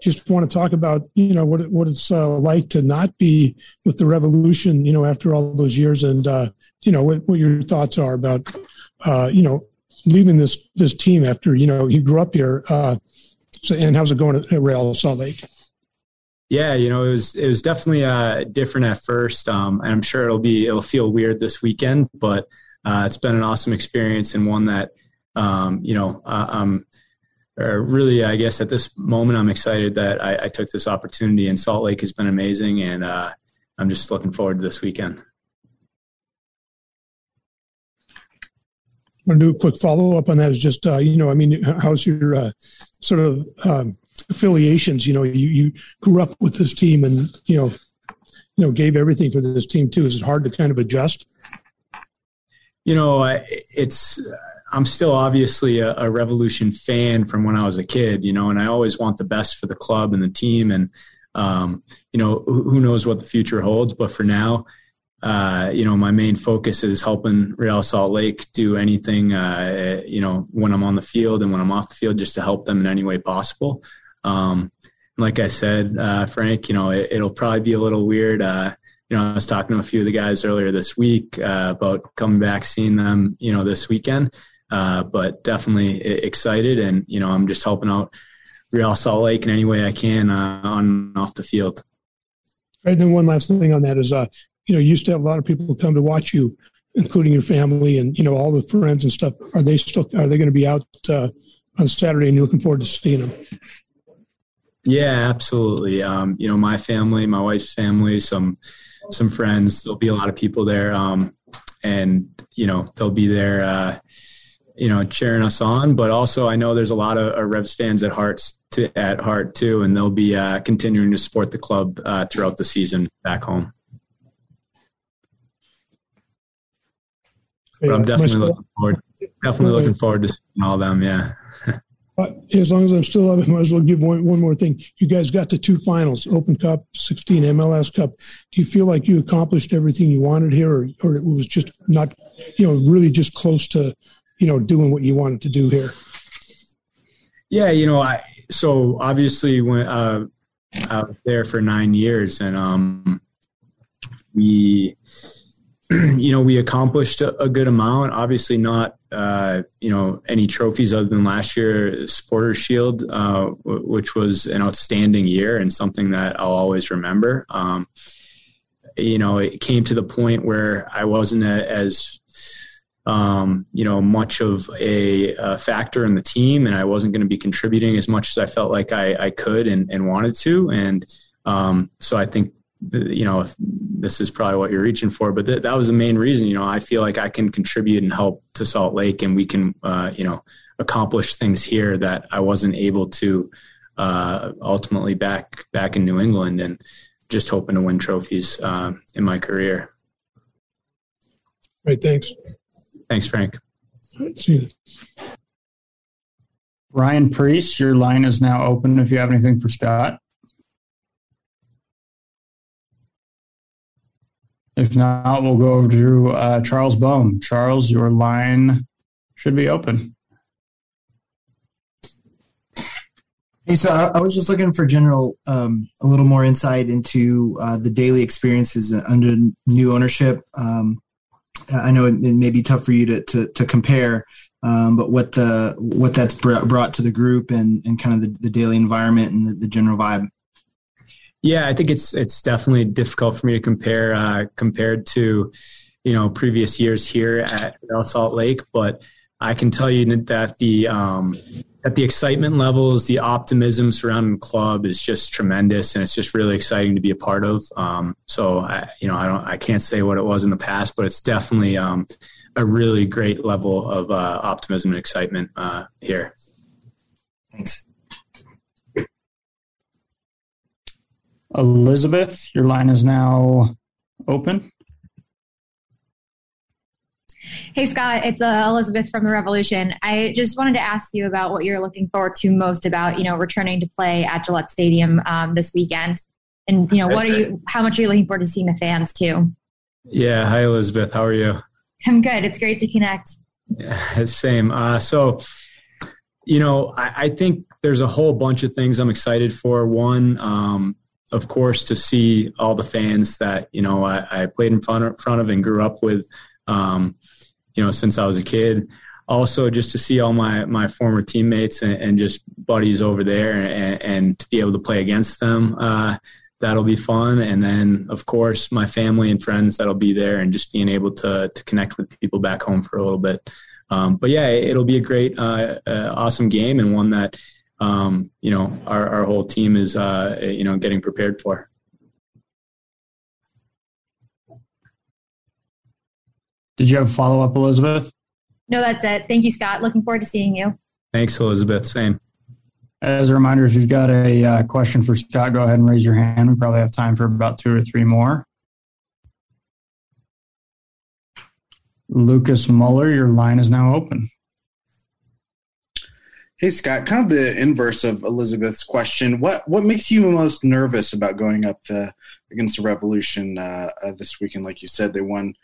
Just want to talk about, you know, what what it's uh, like to not be with the revolution, you know, after all those years, and uh, you know what, what your thoughts are about, uh, you know, leaving this this team after you know you grew up here. Uh, so, and how's it going at Real Salt Lake? Yeah, you know, it was it was definitely uh, different at first, um, and I'm sure it'll be it'll feel weird this weekend, but uh, it's been an awesome experience and one that um, you know uh, I'm really, I guess, at this moment, I'm excited that I, I, took this opportunity. And Salt Lake has been amazing, and uh, I'm just looking forward to this weekend. I want to do a quick follow up on that. Is just uh, you know, I mean, how's your uh, sort of um, affiliations? You know, you you grew up with this team, and you know, you know, gave everything for this team too. Is it hard to kind of adjust? You know, it's I'm still obviously a, a, Revolution fan from when I was a kid, you know, and I always want the best for the club and the team. And, um, you know, who, who, knows what the future holds. But for now, uh, you know, my main focus is helping Real Salt Lake do anything, uh, you know, when I'm on the field and when I'm off the field, just to help them in any way possible. Um, like I said, uh, Frank, you know, it, will probably be a little weird. Uh, you know, I was talking to a few of the guys earlier this week uh, about coming back, seeing them, you know, this weekend. Uh, but definitely excited, and you know, I'm just helping out Real Salt Lake in any way I can uh, on and off the field. Right. And then one last thing on that is, uh, you know, you used to have a lot of people come to watch you, including your family and you know all the friends and stuff. Are they still? Are they going to be out uh, on Saturday? And you're looking forward to seeing them? Yeah, absolutely. Um, you know, my family, my wife's family, some some friends. There'll be a lot of people there, um, and you know, they'll be there uh, you know, cheering us on. But also, I know there's a lot of uh, Revs fans at heart to, at heart too, and they'll be uh, continuing to support the club uh, throughout the season back home. But I'm definitely looking forward. Definitely looking forward to seeing all of them. Yeah. But as long as I'm still up, I might as well give one, one more thing. You guys got to two finals, Open Cup, 16 MLS Cup. Do you feel like you accomplished everything you wanted here, or, or it was just not, you know, really just close to you know, doing what you wanted to do here? Yeah, you know, I so obviously when uh, was there for nine years, and um, we, you know, we accomplished a, a good amount. Obviously, not uh, you know any trophies other than last year, Supporter Shield, uh, which was an outstanding year and something that I'll always remember. Um, you know, it came to the point where I wasn't a, as um, you know, much of a, a, factor in the team, and I wasn't going to be contributing as much as I felt like I, I could and, and, wanted to. And um, so I think, the, you know, this is probably what you're reaching for, but th- that was the main reason. You know, I feel like I can contribute and help to Salt Lake, and we can, uh, you know, accomplish things here that I wasn't able to uh, ultimately back back in New England, and just hoping to win trophies uh, in my career. Great, thanks. Thanks, Frank. Ryan Priest, your line is now open if you have anything for Scott. If not, we'll go over to uh, Charles Boehm. Charles, your line should be open. Hey, so I, I was just looking for general, um, a little more insight into uh, the daily experiences under new ownership. Um, I know it, may be tough for you to to, to compare, um, but what the what that's brought to the group and and kind of the, the daily environment and the, the, general vibe. Yeah, I think it's it's definitely difficult for me to compare uh, compared to you know previous years here at Salt Lake, but I can tell you that the um, that the excitement levels, the optimism surrounding the club is just tremendous, and it's just really exciting to be a part of. Um, so, I, you know, I don't, I can't say what it was in the past, but it's definitely um, a really great level of uh, optimism and excitement uh, here. Thanks. Elizabeth, your line is now open. Hey, Scott, it's uh, Elizabeth from the Revolution. I just wanted to ask you about what you're looking forward to most about, you know, returning to play at Gillette Stadium um, this weekend. And, you know, what are you, how much are you looking forward to seeing the fans too? Yeah. Hi, Elizabeth. How are you? I'm good. It's great to connect. Yeah, same. Uh, so, you know, I, I, think there's a whole bunch of things I'm excited for. One, um, of course, to see all the fans that you know I, I played in front of, front of, and grew up with, um, you know, since I was a kid. Also, just to see all my my former teammates and, and just buddies over there, and, and, to be able to play against them, uh, that'll be fun. And then, of course, my family and friends that'll be there, and just being able to to connect with people back home for a little bit. Um, but yeah, it'll be a great, uh, uh, awesome game and one that um, you know our, our whole team is uh, you know getting prepared for. Did you have a follow up, Elizabeth? No, that's it. Thank you, Scott. Looking forward to seeing you. Thanks, Elizabeth. Same. As a reminder, if you've got a uh, question for Scott, go ahead and raise your hand. We probably have time for about two or three more. Lucas Muller, your line is now open. Hey Scott, kind of the inverse of Elizabeth's question. What what makes you most nervous about going up the against the Revolution uh, uh, this weekend? Like you said, they won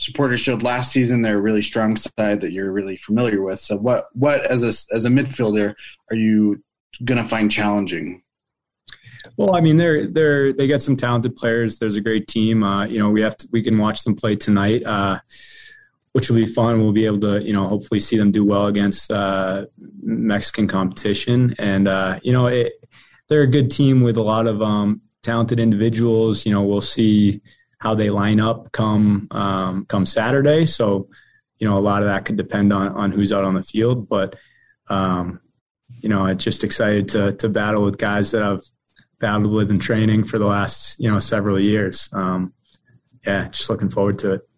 Supporters' Shield last season. They're a really strong side that you're really familiar with. So what what as a as a midfielder are you going to find challenging? Well, I mean, they're they're they got some talented players. There's a great team. Uh, you know, we have to, we can watch them play tonight. Uh, which will be fun. We'll be able to, you know, hopefully see them do well against uh, Mexican competition. And uh, you know, it, they're a good team with a lot of um, talented individuals. You know, we'll see how they line up come um, come Saturday. So, you know, a lot of that could depend on on who's out on the field. But, um, you know, I'm just excited to to battle with guys that I've battled with in training for the last you know several years. Um, yeah, just looking forward to it.